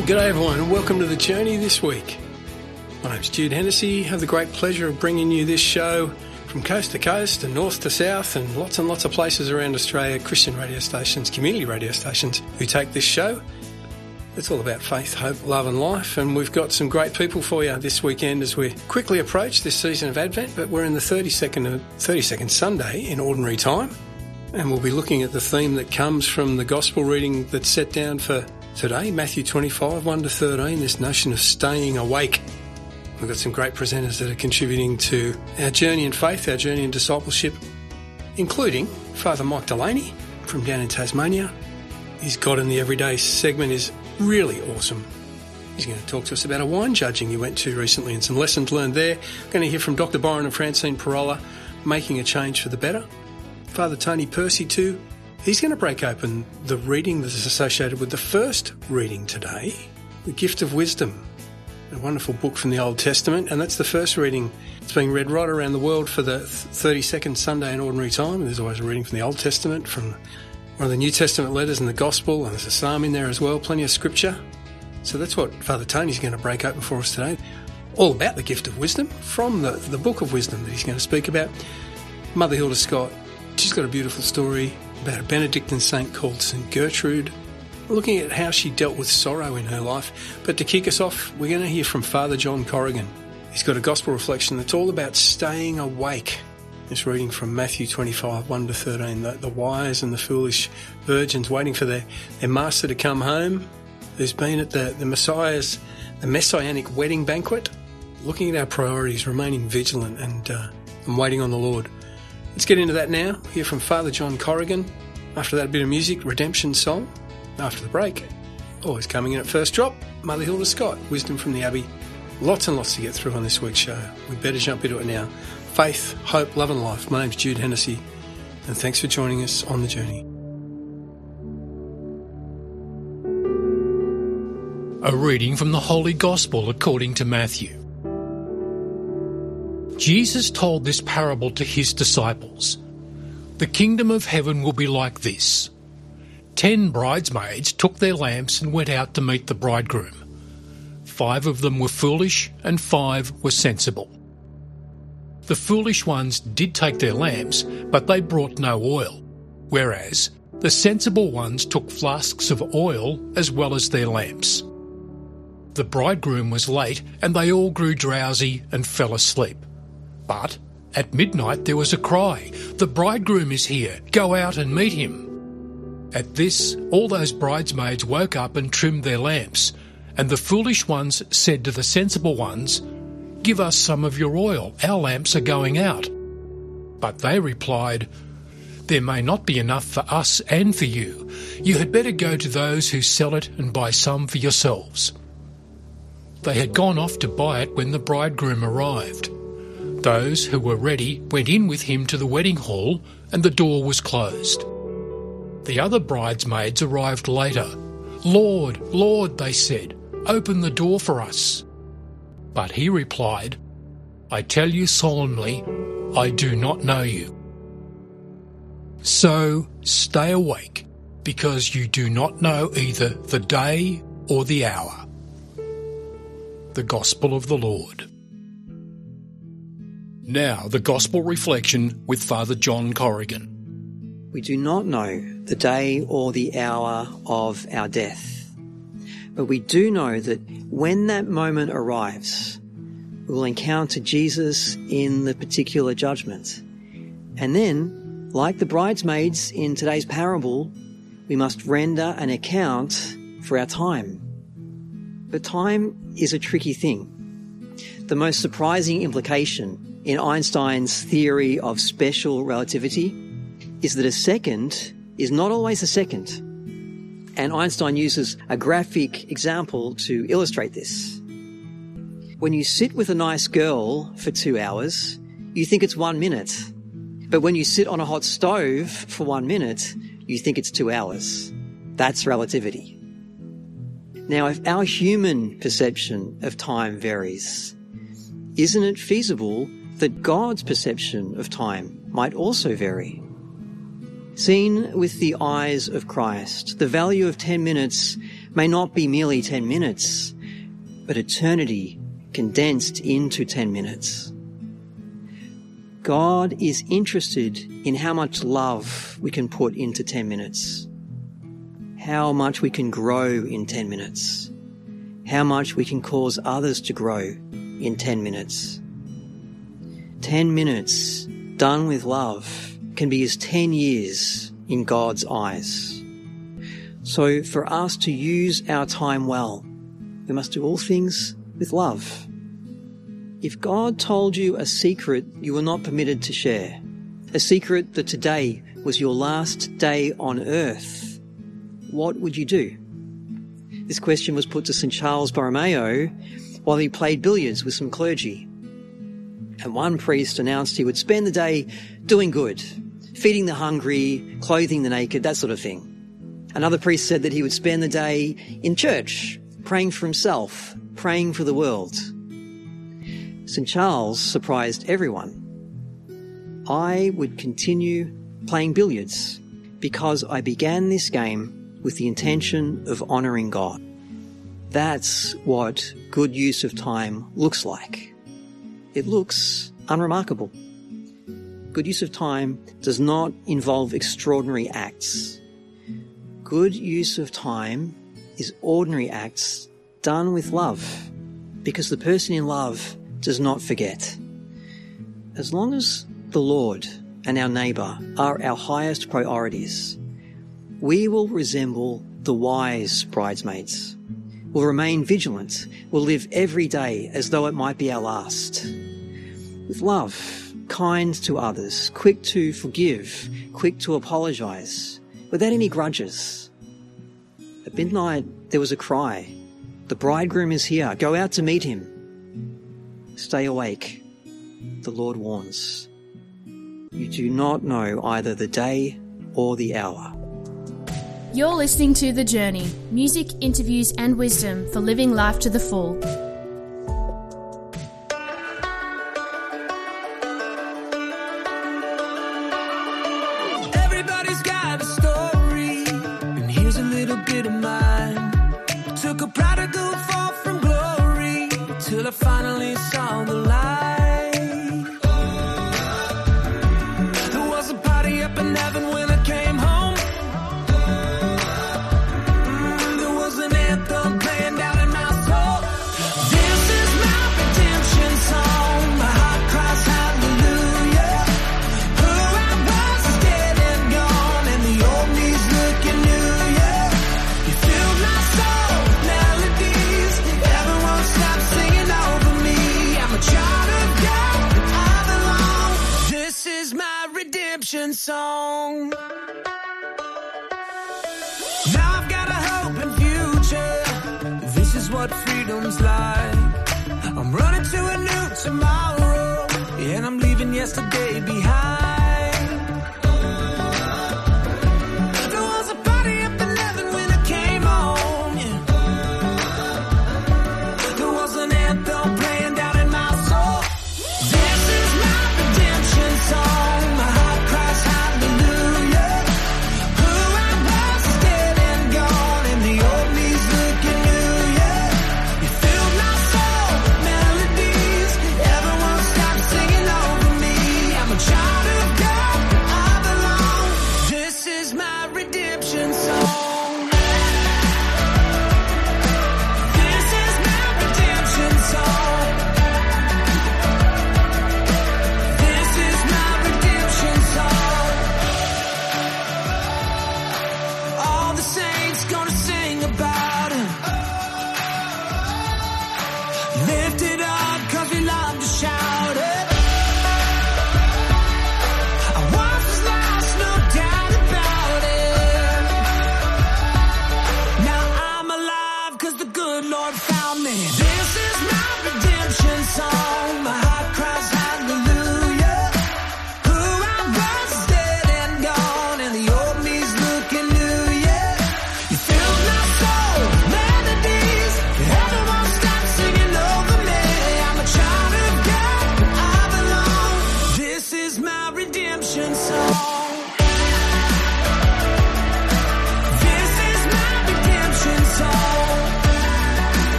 Well, g'day everyone, and welcome to the journey this week. My name's Jude Hennessy. Have the great pleasure of bringing you this show from coast to coast and north to south and lots and lots of places around Australia, Christian radio stations, community radio stations who take this show. It's all about faith, hope, love and life and we've got some great people for you this weekend as we quickly approach this season of Advent, but we're in the 32nd, 32nd Sunday in Ordinary Time and we'll be looking at the theme that comes from the Gospel reading that's set down for today, Matthew 25, 1 to 13, this notion of staying awake. We've got some great presenters that are contributing to our journey in faith, our journey in discipleship, including Father Mike Delaney from down in Tasmania. His God in the Everyday segment is really awesome. He's going to talk to us about a wine judging he went to recently and some lessons learned there. We're going to hear from Dr. Byron and Francine Pirola making a change for the better. Father Tony Percy, too, he's going to break open the reading that is associated with the first reading today, The Gift of Wisdom, a wonderful book from the Old Testament, and that's the first reading. It's being read right around the world for the 32nd Sunday in Ordinary Time. There's always a reading from the Old Testament, from one of the New Testament letters and the Gospel, and there's a psalm in there as well, plenty of scripture. So that's what Father Tony's going to break open for us today. All about the gift of wisdom from the, the book of wisdom that he's going to speak about. Mother Hilda Scott, she's got a beautiful story about a Benedictine saint called St. Gertrude, looking at how she dealt with sorrow in her life. But to kick us off, we're going to hear from Father John Corrigan. He's got a gospel reflection that's all about staying awake. This reading from Matthew 25, 1 to 13. The, the wise and the foolish virgins waiting for their, their master to come home, who's been at the, the Messiah's, the messianic wedding banquet, looking at our priorities, remaining vigilant and, uh, and waiting on the Lord. Let's get into that now. Hear from Father John Corrigan. After that, bit of music, Redemption Song. After the break, always coming in at first drop, Mother Hilda Scott, Wisdom from the Abbey. Lots and lots to get through on this week's show. We better jump into it now. Faith, hope, love, and life. My name's Jude Hennessy, and thanks for joining us on the journey. A reading from the Holy Gospel according to Matthew. Jesus told this parable to his disciples The kingdom of heaven will be like this. Ten bridesmaids took their lamps and went out to meet the bridegroom. Five of them were foolish, and five were sensible. The foolish ones did take their lamps, but they brought no oil, whereas the sensible ones took flasks of oil as well as their lamps. The bridegroom was late, and they all grew drowsy and fell asleep. But at midnight there was a cry The bridegroom is here, go out and meet him. At this, all those bridesmaids woke up and trimmed their lamps, and the foolish ones said to the sensible ones, Give us some of your oil, our lamps are going out. But they replied, There may not be enough for us and for you. You had better go to those who sell it and buy some for yourselves. They had gone off to buy it when the bridegroom arrived. Those who were ready went in with him to the wedding hall, and the door was closed. The other bridesmaids arrived later. Lord, Lord, they said, open the door for us. But he replied, I tell you solemnly, I do not know you. So stay awake, because you do not know either the day or the hour. The Gospel of the Lord. Now, the Gospel reflection with Father John Corrigan. We do not know the day or the hour of our death, but we do know that when that moment arrives, we will encounter Jesus in the particular judgment. And then, like the bridesmaids in today's parable, we must render an account for our time. But time is a tricky thing. The most surprising implication in Einstein's theory of special relativity is that a second is not always a second. And Einstein uses a graphic example to illustrate this. When you sit with a nice girl for two hours, you think it's one minute. But when you sit on a hot stove for one minute, you think it's two hours. That's relativity. Now, if our human perception of time varies, isn't it feasible that God's perception of time might also vary? Seen with the eyes of Christ, the value of 10 minutes may not be merely 10 minutes, but eternity condensed into 10 minutes. God is interested in how much love we can put into 10 minutes, how much we can grow in 10 minutes, how much we can cause others to grow in 10 minutes. 10 minutes done with love can be as 10 years in God's eyes. So for us to use our time well, we must do all things with love. If God told you a secret you were not permitted to share, a secret that today was your last day on earth, what would you do? This question was put to St. Charles Borromeo while he played billiards with some clergy. And one priest announced he would spend the day doing good, feeding the hungry, clothing the naked, that sort of thing. Another priest said that he would spend the day in church, praying for himself, praying for the world. St. Charles surprised everyone. I would continue playing billiards because I began this game with the intention of honouring God. That's what good use of time looks like. It looks unremarkable. Good use of time does not involve extraordinary acts. Good use of time is ordinary acts done with love because the person in love does not forget. As long as the Lord and our neighbour are our highest priorities, we will resemble the wise bridesmaids. We'll remain vigilant. We'll live every day as though it might be our last. With love, kind to others, quick to forgive, quick to apologise, without any grudges. At midnight, there was a cry. The bridegroom is here. Go out to meet him. Stay awake, the Lord warns. You do not know either the day or the hour. You're listening to The Journey music, interviews, and wisdom for living life to the full. Yesterday behind.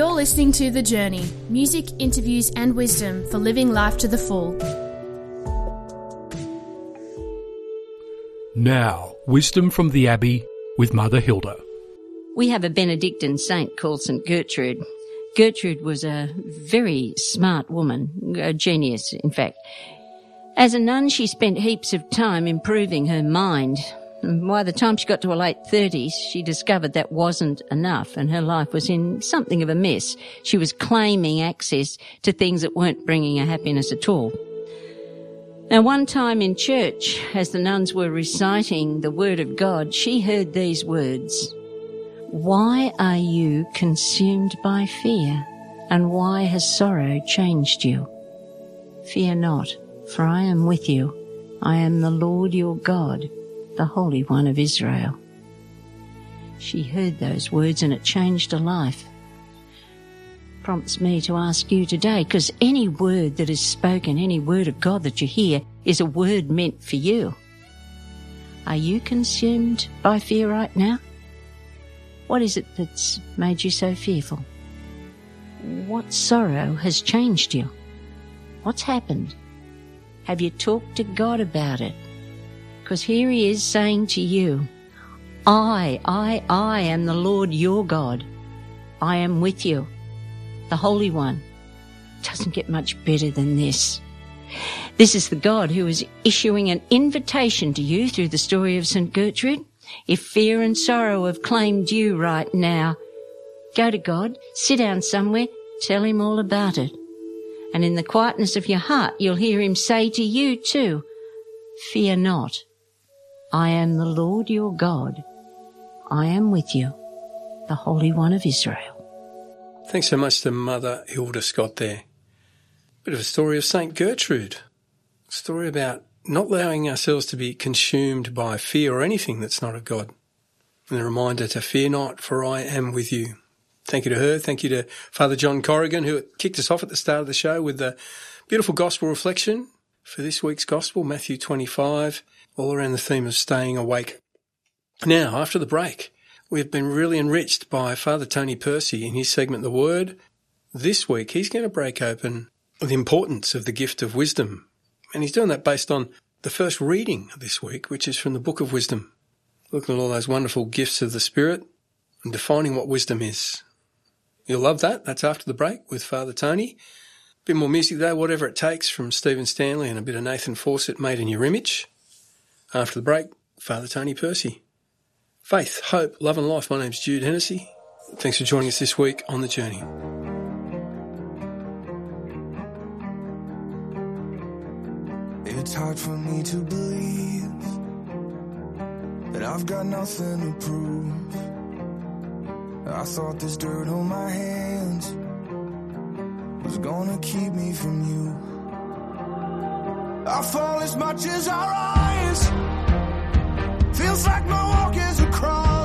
You're listening to The Journey music, interviews, and wisdom for living life to the full. Now, wisdom from the Abbey with Mother Hilda. We have a Benedictine saint called St. Gertrude. Gertrude was a very smart woman, a genius, in fact. As a nun, she spent heaps of time improving her mind. By the time she got to her late 30s, she discovered that wasn't enough and her life was in something of a mess. She was claiming access to things that weren't bringing her happiness at all. Now, one time in church, as the nuns were reciting the Word of God, she heard these words Why are you consumed by fear? And why has sorrow changed you? Fear not, for I am with you. I am the Lord your God, the Holy One of Israel. She heard those words and it changed her life prompts me to ask you today, because any word that is spoken, any word of God that you hear, is a word meant for you. Are you consumed by fear right now? What is it that's made you so fearful? What sorrow has changed you? What's happened? Have you talked to God about it? Because here he is saying to you, I, I, I am the Lord your God. I am with you the Holy One. Doesn't get much better than this. This is the God who is issuing an invitation to you through the story of St. Gertrude. If fear and sorrow have claimed you right now, go to God, sit down somewhere, tell him all about it. And in the quietness of your heart, you'll hear him say to you too, fear not. I am the Lord your God. I am with you, the Holy One of Israel. Thanks so much to Mother Hilda Scott there. Bit of a story of St. Gertrude. A story about not allowing ourselves to be consumed by fear or anything that's not of God. And a reminder to fear not, for I am with you. Thank you to her. Thank you to Father John Corrigan, who kicked us off at the start of the show with the beautiful gospel reflection for this week's gospel, Matthew 25, all around the theme of staying awake. Now, after the break, we've been really enriched by Father Tony Percy in his segment, The Word. This week, he's going to break open the importance of the gift of wisdom. And he's doing that based on the first reading this week, which is from the Book of Wisdom, looking at all those wonderful gifts of the Spirit and defining what wisdom is. You'll love that. That's after the break with Father Tony. Bit more music though, whatever it takes from Stephen Stanley and a bit of Nathan Fawcett made in your image. After the break, Father Tony Percy. Faith, hope, love and life. My name's Jude Hennessy. Thanks for joining us this week on The Journey. It's hard for me to believe that I've got nothing to prove. I thought this dirt on my hands was gonna keep me from you. I fall as much as I rise. Feels like my walk is a crawl.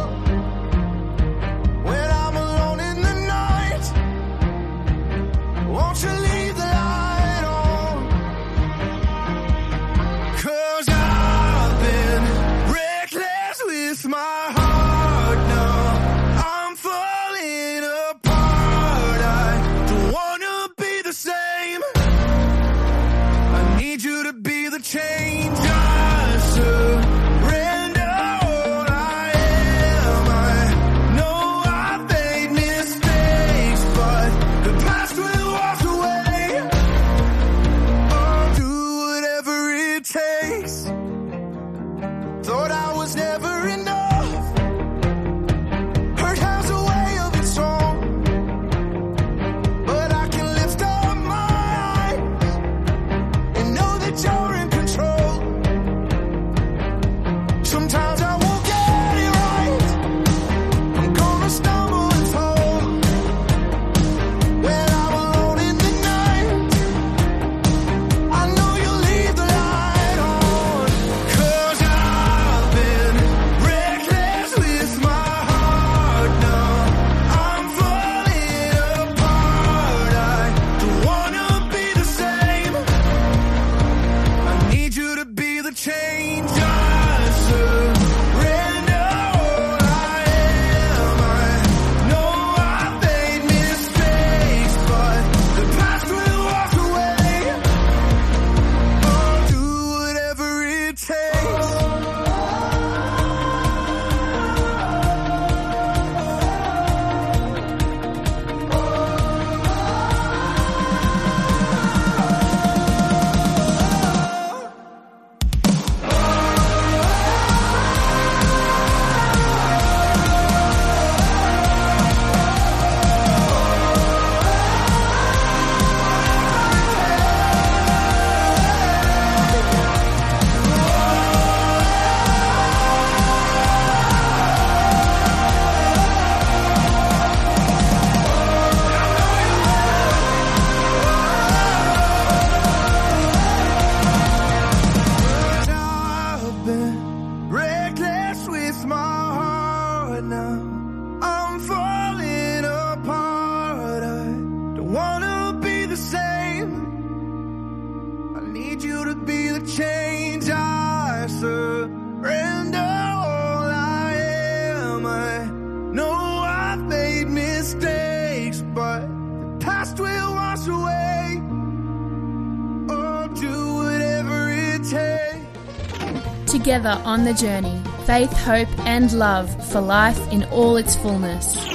Together on the journey, faith, hope, and love for life in all its fullness.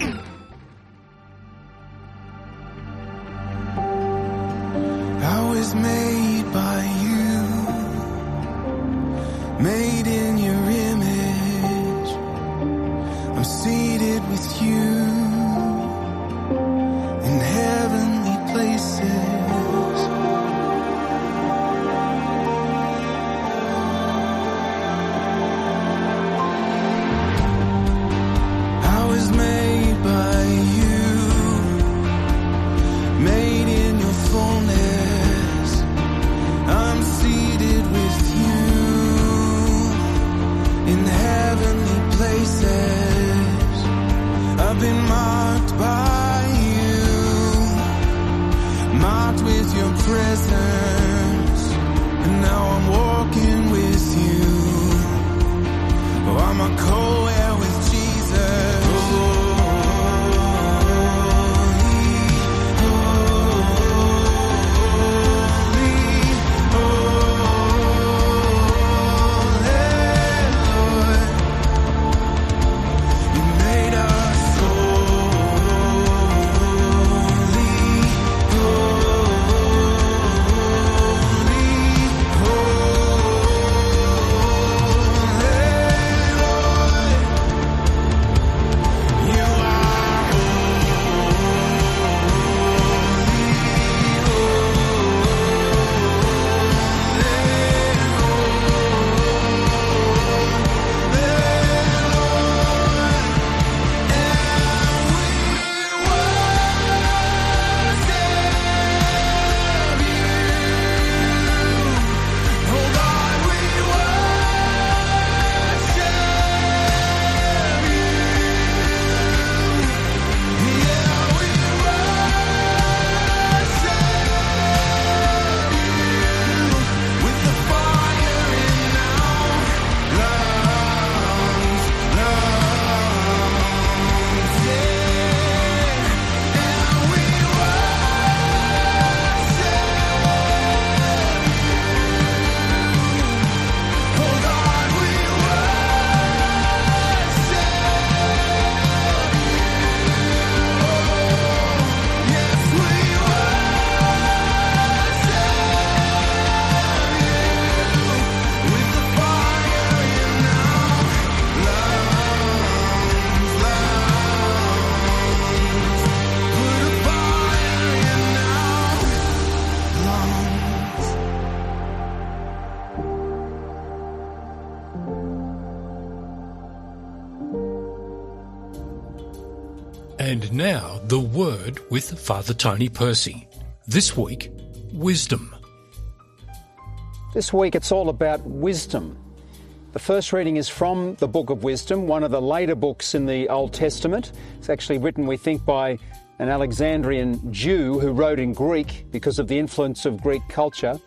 With with Father Tony Percy. This week, wisdom. This week it's all about wisdom. The first reading is from the Book of Wisdom, one of the later books in the Old Testament. It's actually written, we think, by an Alexandrian Jew who wrote in Greek because of the influence of Greek culture.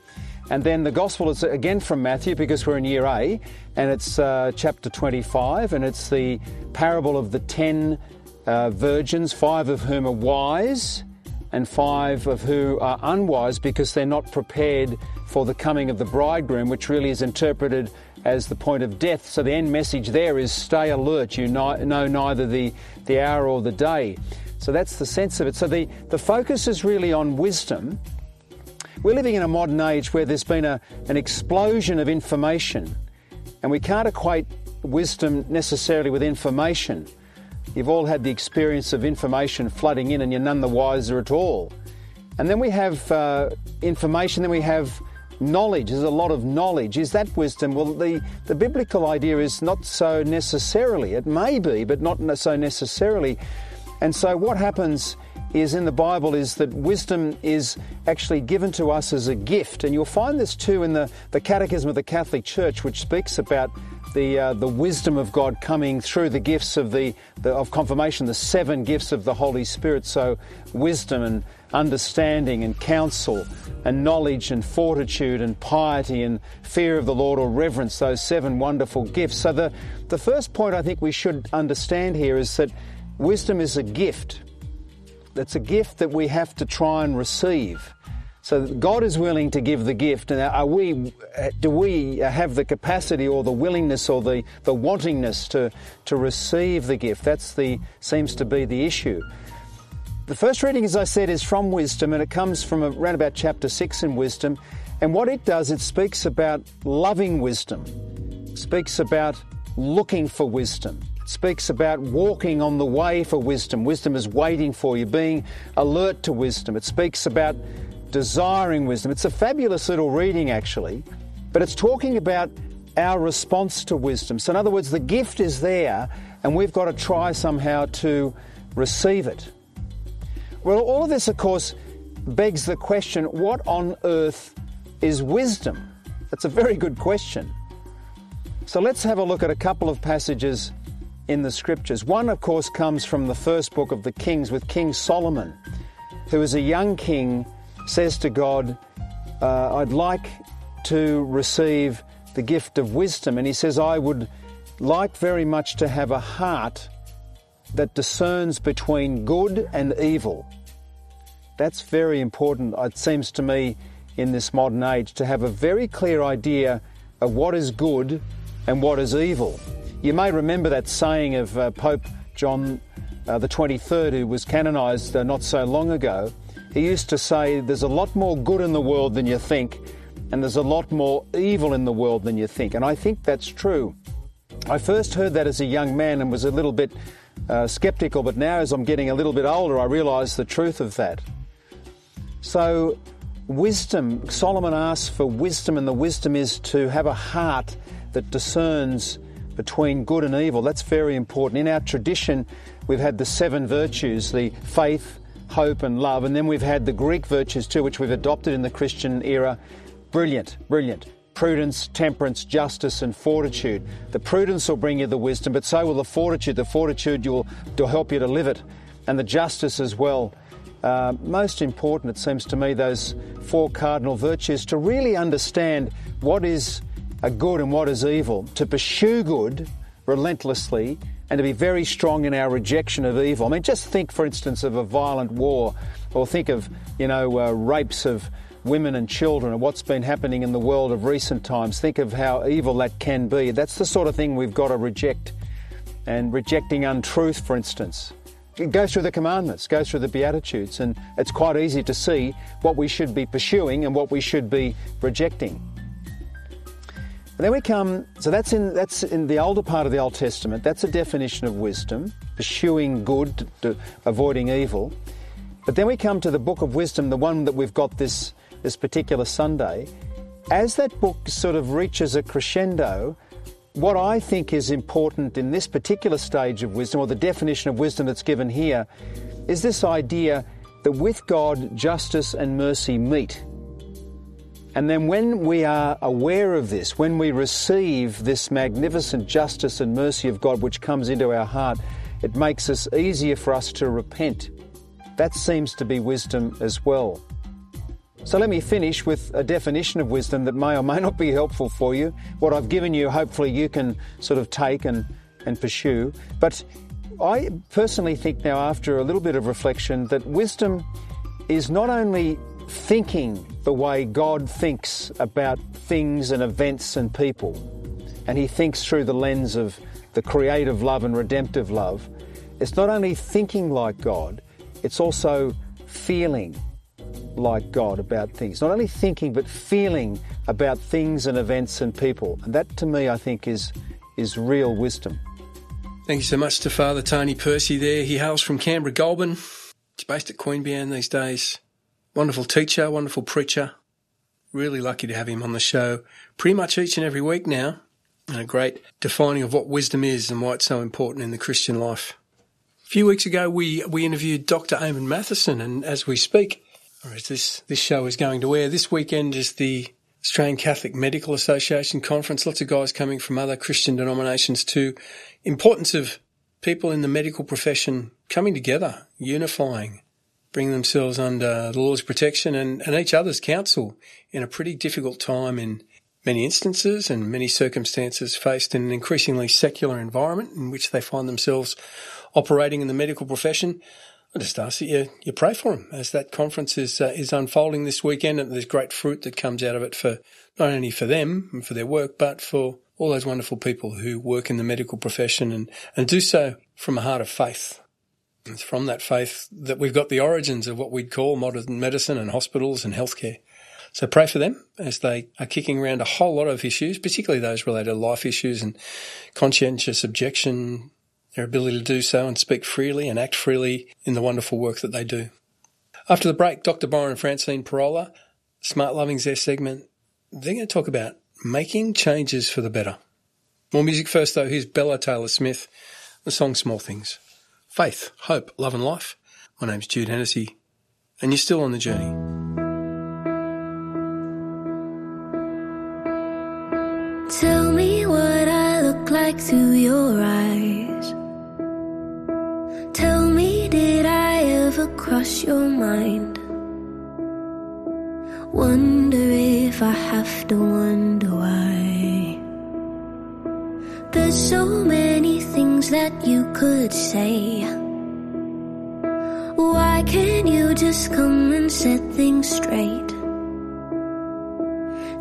And then the Gospel is again from Matthew because we're in year A, and it's uh, chapter 25, and it's the parable of the ten uh, virgins, five of whom are wise, and five of who are unwise because they're not prepared for the coming of the bridegroom, which really is interpreted as the point of death. So the end message there is stay alert, you know neither the, the hour or the day. So that's the sense of it. So the, the focus is really on wisdom. We're living in a modern age where there's been a, an explosion of information, and we can't equate wisdom necessarily with information. You've all had the experience of information flooding in, and you're none the wiser at all. And then we have uh, information, then we have knowledge. There's a lot of knowledge. Is that wisdom? Well, the, the biblical idea is not so necessarily. It may be, but not so necessarily. And so what happens is in the Bible is that wisdom is actually given to us as a gift. And you'll find this too in the, the Catechism of the Catholic Church, which speaks about the, uh, the wisdom of God coming through the gifts of, the, the, of confirmation, the seven gifts of the Holy Spirit. So, wisdom and understanding and counsel and knowledge and fortitude and piety and fear of the Lord or reverence, those seven wonderful gifts. So, the, the first point I think we should understand here is that wisdom is a gift. It's a gift that we have to try and receive. So God is willing to give the gift, and are we? Do we have the capacity, or the willingness, or the, the wantingness to to receive the gift? That's the seems to be the issue. The first reading, as I said, is from Wisdom, and it comes from around about chapter six in Wisdom. And what it does, it speaks about loving wisdom, it speaks about looking for wisdom, it speaks about walking on the way for wisdom. Wisdom is waiting for you, being alert to wisdom. It speaks about desiring wisdom. It's a fabulous little reading, actually, but it's talking about our response to wisdom. So, in other words, the gift is there, and we've got to try somehow to receive it. Well, all of this, of course, begs the question what on earth is wisdom? That's a very good question. So, let's have a look at a couple of passages in the scriptures. One, of course, comes from the first book of the Kings with King Solomon, who is a young king says to God, uh, I'd like to receive the gift of wisdom. And he says, I would like very much to have a heart that discerns between good and evil. That's very important, it seems to me, in this modern age, to have a very clear idea of what is good and what is evil. You may remember that saying of uh, Pope John uh, the 23rd, who was canonized uh, not so long ago. He used to say, There's a lot more good in the world than you think, and there's a lot more evil in the world than you think. And I think that's true. I first heard that as a young man and was a little bit uh, skeptical, but now as I'm getting a little bit older, I realise the truth of that. So, wisdom, Solomon asks for wisdom, and the wisdom is to have a heart that discerns between good and evil. That's very important. In our tradition, we've had the seven virtues the faith, hope, and love, and then we've had the Greek virtues too, which we've adopted in the Christian era. Brilliant, brilliant. Prudence, temperance, justice, and fortitude. The prudence will bring you the wisdom, but so will the fortitude. The fortitude will, will help you to live it, and the justice as well. Uh, most important, it seems to me, those four cardinal virtues to really understand what is a good and what is evil, to pursue good relentlessly, and to be very strong in our rejection of evil. I mean, just think, for instance, of a violent war, or think of, you know, uh, rapes of women and children, and what's been happening in the world of recent times. Think of how evil that can be. That's the sort of thing we've got to reject. And rejecting untruth, for instance. It goes through the commandments, goes through the Beatitudes, and it's quite easy to see what we should be pursuing and what we should be rejecting. Then we come, so that's in, that's in the older part of the Old Testament. That's a definition of wisdom, pursuing good, avoiding evil. But then we come to the book of wisdom, the one that we've got this, this particular Sunday. As that book sort of reaches a crescendo, what I think is important in this particular stage of wisdom, or the definition of wisdom that's given here, is this idea that with God, justice and mercy meet. And then when we are aware of this, when we receive this magnificent justice and mercy of God which comes into our heart, it makes us easier for us to repent. That seems to be wisdom as well. So let me finish with a definition of wisdom that may or may not be helpful for you. What I've given you, hopefully you can sort of take and, and pursue. But I personally think now, after a little bit of reflection, that wisdom is not only thinking the way God thinks about things and events and people, and He thinks through the lens of the creative love and redemptive love. It's not only thinking like God, it's also feeling like God about things. Not only thinking, but feeling about things and events and people. And that to me, I think, is, is real wisdom. Thank you so much to Father Tony Percy there. He hails from Canberra Goulburn. He's based at Queanbeyan these days. Wonderful teacher, wonderful preacher. Really lucky to have him on the show pretty much each and every week now. And a great defining of what wisdom is and why it's so important in the Christian life. A few weeks ago, we, we interviewed Dr. Eamon Matheson, and as we speak, or as this, this show is going to air, this weekend is the Australian Catholic Medical Association conference. Lots of guys coming from other Christian denominations too. Importance of people in the medical profession coming together, unifying, bring themselves under the law's protection and, and each other's counsel in a pretty difficult time in many instances and many circumstances faced in an increasingly secular environment in which they find themselves operating in the medical profession. I just ask that you, you pray for them as that conference is uh, is unfolding this weekend, and there's great fruit that comes out of it for not only for them and for their work, but for all those wonderful people who work in the medical profession and, and do so from a heart of faith. It's from that faith that we've got the origins of what we'd call modern medicine and hospitals and healthcare. So pray for them as they are kicking around a whole lot of issues, particularly those related to life issues and conscientious objection, their ability to do so and speak freely and act freely in the wonderful work that they do. After the break, Dr. Byron and Francine Pirola, Smart Loving's their segment. They're going to talk about making changes for the better. More music first, though. Here's Bella Taylor Smith, the song Small Things. Faith, hope, love, and life. My name's Jude Hennessy, and you're still on the journey. Tell me what I look like through your eyes. Tell me, did I ever cross your mind? Wonder if I have to wonder why. There's so many things that you could say. Why can't you just come and set things straight?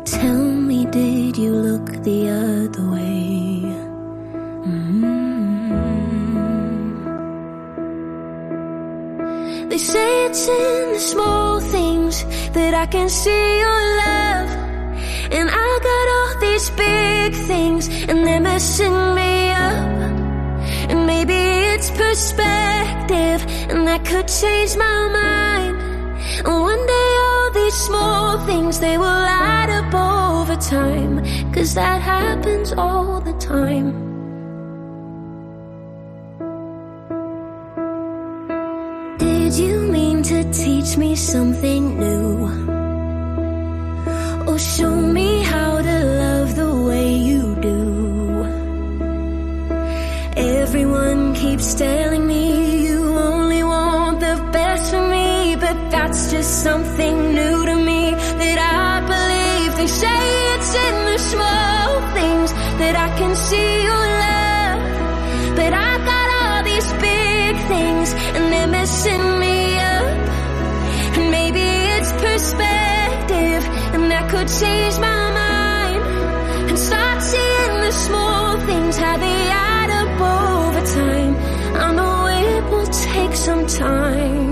Tell me, did you look the other way? Mm. They say it's in the small things that I can see your love. And I got all these big things and they're messing me up. And maybe it's perspective and that could change my mind. And one day all these small things they will add up over time. Cause that happens all the time. Did you mean to teach me something new? Or show something new to me that I believe. They say it's in the small things that I can see your love, but I got all these big things and they're messing me up. And maybe it's perspective, and that could change my mind. And start seeing the small things, how they add up over time. I know it will take some time.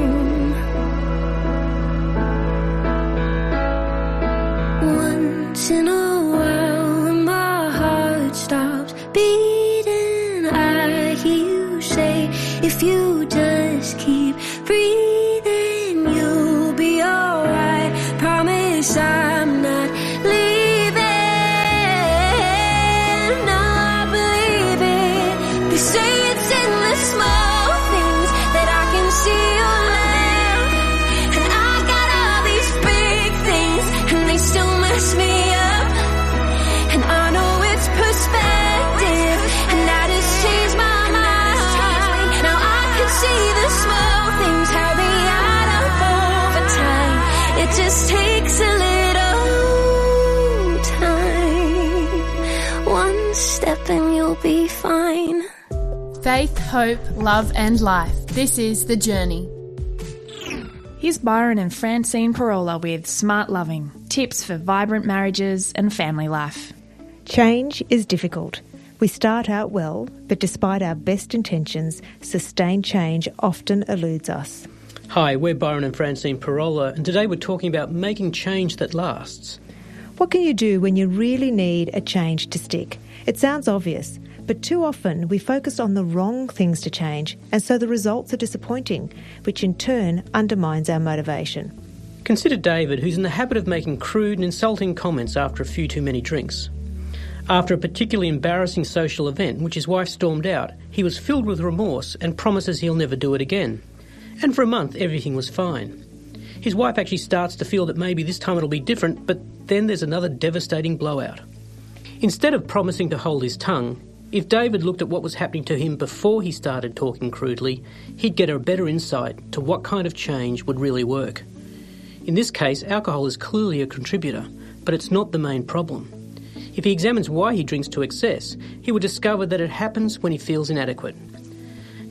Faith, hope, love, and life. This is The Journey. Here's Byron and Francine Pirola with Smart Loving tips for vibrant marriages and family life. Change is difficult. We start out well, but despite our best intentions, sustained change often eludes us. Hi, we're Byron and Francine Pirola, and today we're talking about making change that lasts. What can you do when you really need a change to stick? It sounds obvious, but too often we focus on the wrong things to change, and so the results are disappointing, which in turn undermines our motivation. Consider David, who's in the habit of making crude and insulting comments after a few too many drinks. After a particularly embarrassing social event which his wife stormed out, he was filled with remorse and promises he'll never do it again. And for a month, everything was fine. His wife actually starts to feel that maybe this time it'll be different, but then there's another devastating blowout. Instead of promising to hold his tongue, If David looked at what was happening to him before he started talking crudely, he'd get a better insight to what kind of change would really work. In this case, alcohol is clearly a contributor, but it's not the main problem. If he examines why he drinks to excess, he would discover that it happens when he feels inadequate.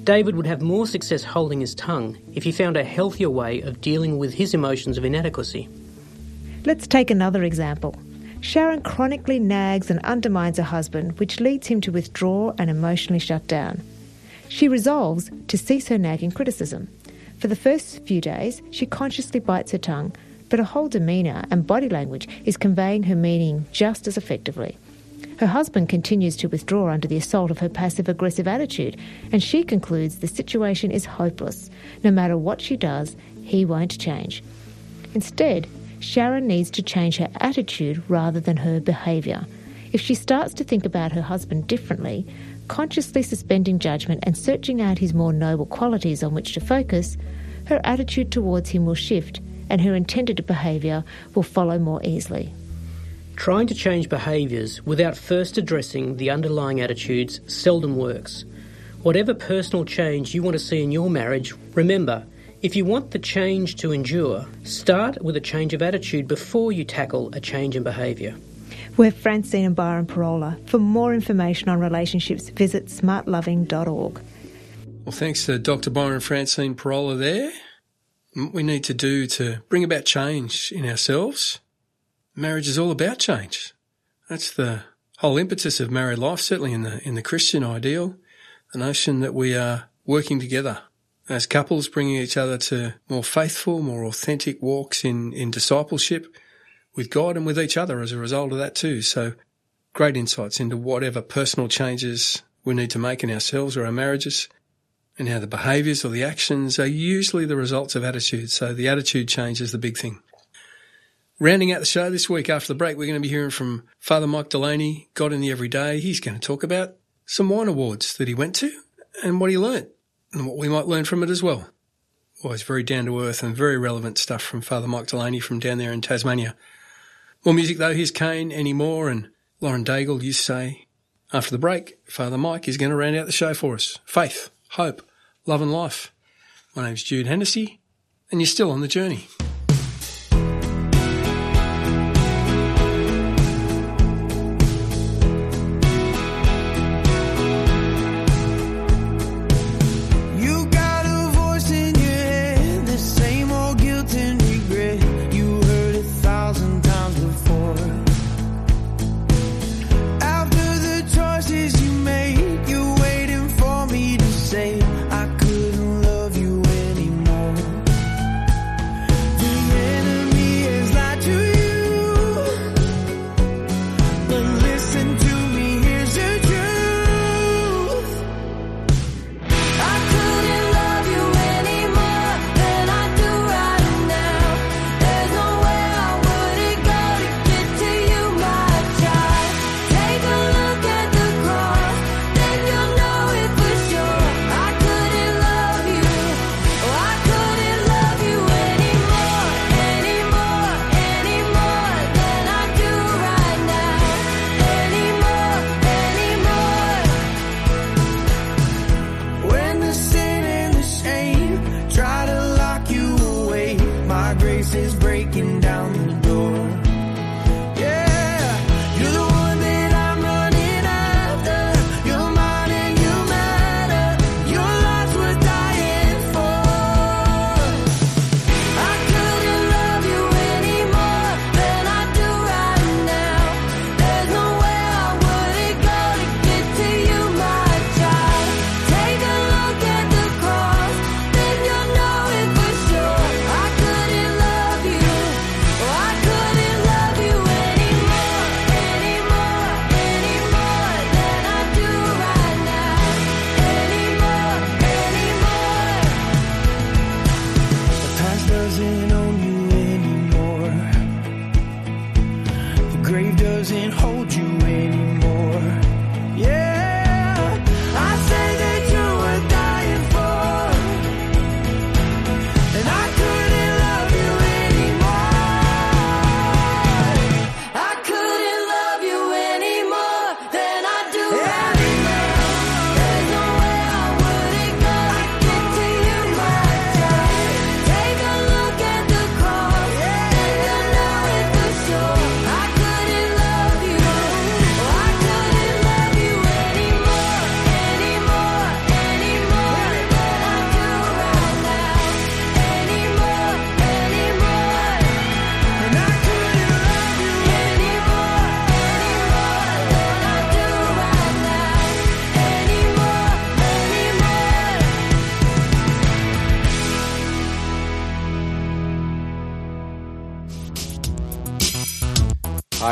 David would have more success holding his tongue if he found a healthier way of dealing with his emotions of inadequacy. Let's take another example. Sharon chronically nags and undermines her husband, which leads him to withdraw and emotionally shut down. She resolves to cease her nagging criticism. For the first few days, she consciously bites her tongue, but her whole demeanour and body language is conveying her meaning just as effectively. Her husband continues to withdraw under the assault of her passive aggressive attitude, and she concludes the situation is hopeless. No matter what she does, he won't change. Instead, Sharon needs to change her attitude rather than her behaviour. If she starts to think about her husband differently, consciously suspending judgment and searching out his more noble qualities on which to focus, her attitude towards him will shift and her intended behaviour will follow more easily. Trying to change behaviours without first addressing the underlying attitudes seldom works. Whatever personal change you want to see in your marriage, remember, if you want the change to endure, start with a change of attitude before you tackle a change in behaviour. We're Francine and Byron Pirola. For more information on relationships, visit smartloving.org. Well, thanks to Dr. Byron and Francine Pirola there. What we need to do to bring about change in ourselves. Marriage is all about change. That's the whole impetus of married life, certainly in the, in the Christian ideal. The notion that we are working together as couples, bringing each other to more faithful, more authentic walks in, in discipleship with God and with each other as a result of that too. So great insights into whatever personal changes we need to make in ourselves or our marriages and how the behaviours or the actions are usually the results of attitude. So the attitude change is the big thing. Rounding out the show this week after the break, we're going to be hearing from Father Mike Delaney, God in the Everyday. He's going to talk about some wine awards that he went to and what he learnt and what we might learn from it as well. Always very down to earth and very relevant stuff from Father Mike Delaney from down there in Tasmania. More music though. Here's Kane anymore and Lauren Daigle. You say after the break, Father Mike is going to round out the show for us. Faith, hope, love and life. My name's Jude Hennessy and you're still on the journey.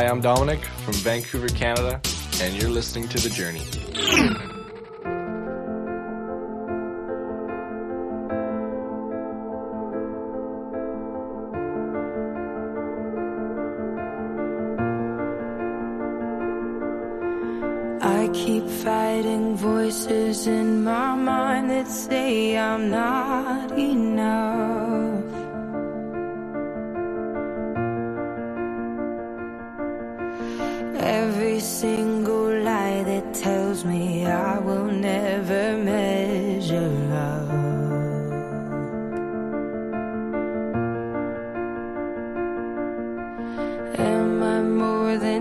I'm Dominic from Vancouver, Canada, and you're listening to The Journey. I keep fighting voices in my mind that say I'm not enough.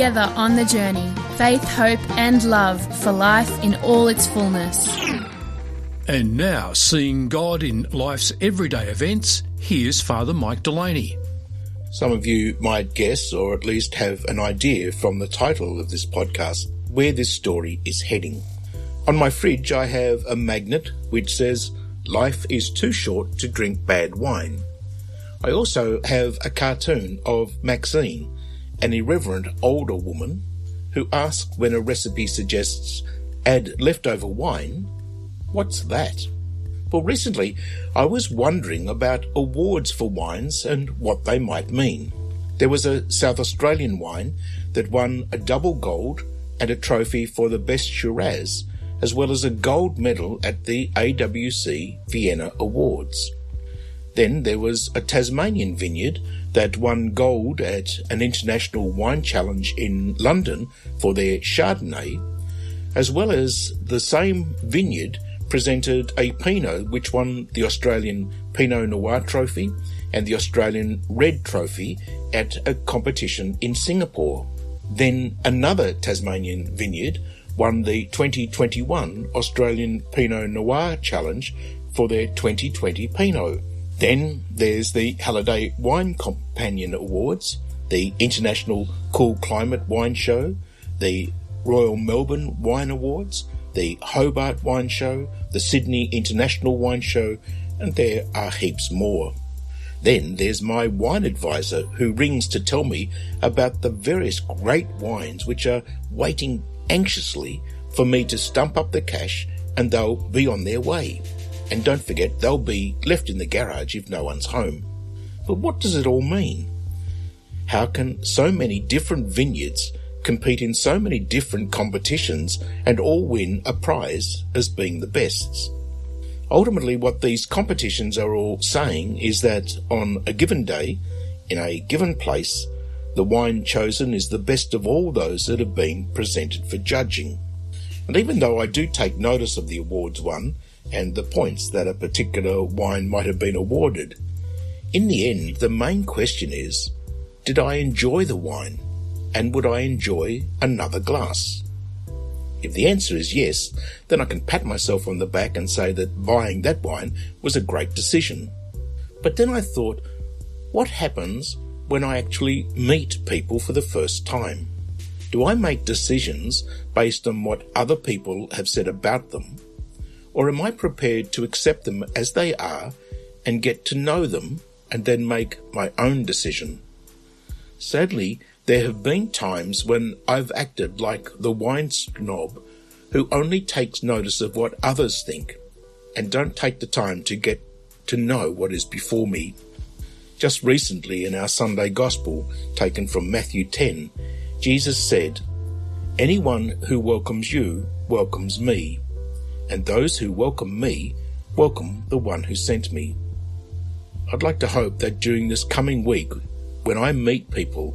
Together on the journey, faith, hope, and love for life in all its fullness. And now, seeing God in life's everyday events, here's Father Mike Delaney. Some of you might guess, or at least have an idea from the title of this podcast, where this story is heading. On my fridge, I have a magnet which says, Life is too short to drink bad wine. I also have a cartoon of Maxine, an irreverent older woman who asked when a recipe suggests add leftover wine, what's that? Well, recently I was wondering about awards for wines and what they might mean. There was a South Australian wine that won a double gold and a trophy for the best Shiraz, as well as a gold medal at the AWC Vienna Awards. Then there was a Tasmanian vineyard that won gold at an international wine challenge in London for their Chardonnay, as well as the same vineyard presented a Pinot which won the Australian Pinot Noir Trophy and the Australian Red Trophy at a competition in Singapore. Then another Tasmanian vineyard won the 2021 Australian Pinot Noir Challenge for their 2020 Pinot. Then there's the Halliday Wine Companion Awards, the International Cool Climate Wine Show, the Royal Melbourne Wine Awards, the Hobart Wine Show, the Sydney International Wine Show, and there are heaps more. Then there's my wine advisor who rings to tell me about the various great wines which are waiting anxiously for me to stump up the cash and they'll be on their way. And don't forget, they'll be left in the garage if no one's home. But what does it all mean? How can so many different vineyards compete in so many different competitions and all win a prize as being the bests? Ultimately, what these competitions are all saying is that on a given day, in a given place, the wine chosen is the best of all those that have been presented for judging. And even though I do take notice of the awards won and the points that a particular wine might have been awarded, in the end, the main question is, did I enjoy the wine? And would I enjoy another glass? If the answer is yes, then I can pat myself on the back and say that buying that wine was a great decision. But then I thought, what happens when I actually meet people for the first time? Do I make decisions based on what other people have said about them? Or am I prepared to accept them as they are and get to know them and then make my own decision? Sadly, there have been times when I've acted like the wine snob who only takes notice of what others think and don't take the time to get to know what is before me. Just recently in our Sunday Gospel, taken from Matthew 10, Jesus said, Anyone who welcomes you welcomes me, and those who welcome me welcome the one who sent me. I'd like to hope that during this coming week, when I meet people,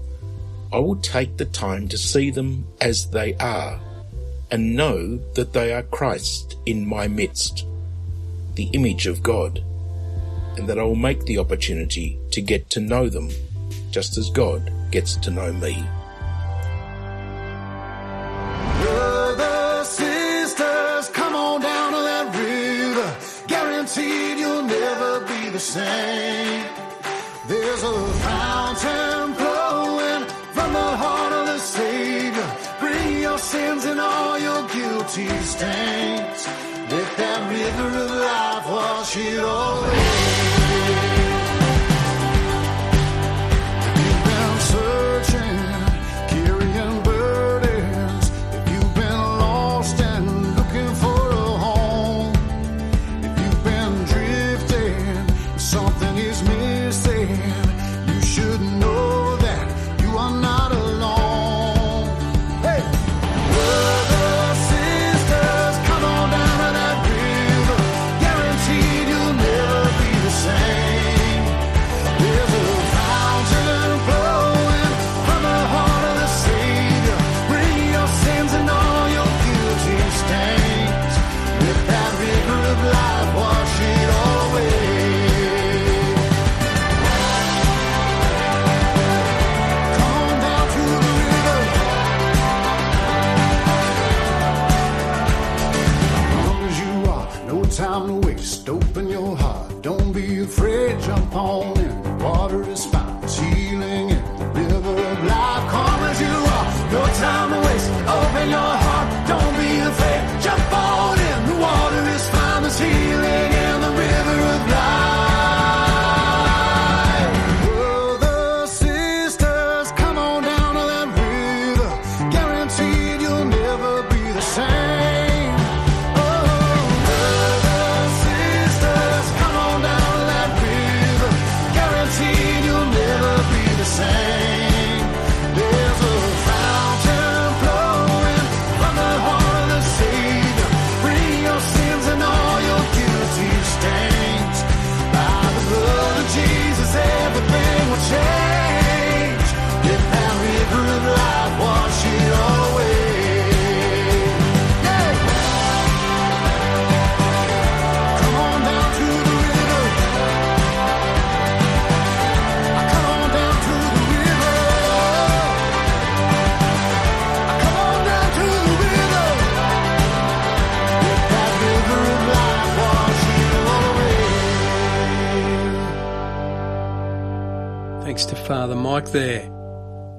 I will take the time to see them as they are and know that they are Christ in my midst, the image of God, and that I will make the opportunity to get to know them just as God gets to know me. Same. There's a fountain flowing from the heart of the Savior. Bring your sins and all your guilty stains. Let that river of life wash it away.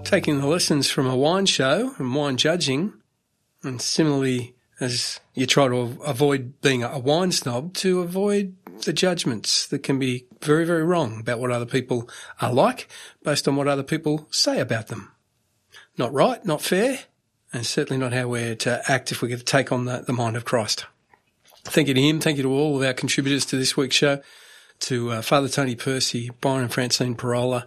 Taking the lessons from a wine show and wine judging, and similarly as you try to avoid being a wine snob, to avoid the judgments that can be very, very wrong about what other people are like based on what other people say about them. Not right, not fair, and certainly not how we're to act if we're going to take on the, the mind of Christ. Thank you to him. Thank you to all of our contributors to this week's show, to uh, Father Tony Percy, Byron and Francine Pirola.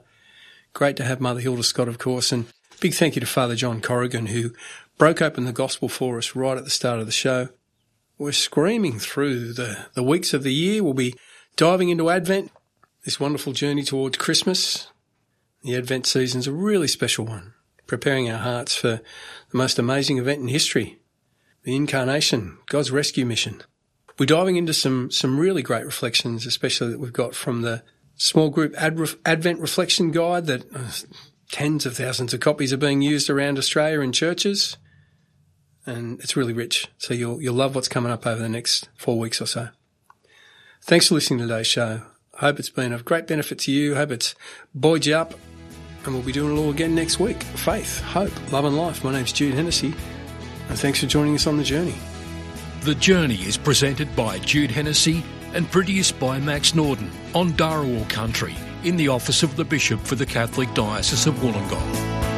Great to have Mother Hilda Scott, of course, and big thank you to Father John Corrigan, who broke open the gospel for us right at the start of the show. We're screaming through the, the weeks of the year. We'll be diving into Advent, this wonderful journey towards Christmas. The Advent season's a really special one, preparing our hearts for the most amazing event in history, the Incarnation, God's rescue mission. We're diving into some, some really great reflections, especially that we've got from the small group Ad- Advent Reflection Guide that uh, tens of thousands of copies are being used around Australia in churches. And it's really rich. So you'll, you'll love what's coming up over the next four weeks or so. Thanks for listening to today's show. Hope it's been of great benefit to you. Hope it's buoyed you up. And we'll be doing it all again next week. Faith, hope, love and life. My name's Jude Hennessy. And thanks for joining us on the journey. The Journey is presented by Jude Hennessy and produced by Max Norden on Darawal Country in the office of the Bishop for the Catholic Diocese of Wollongong.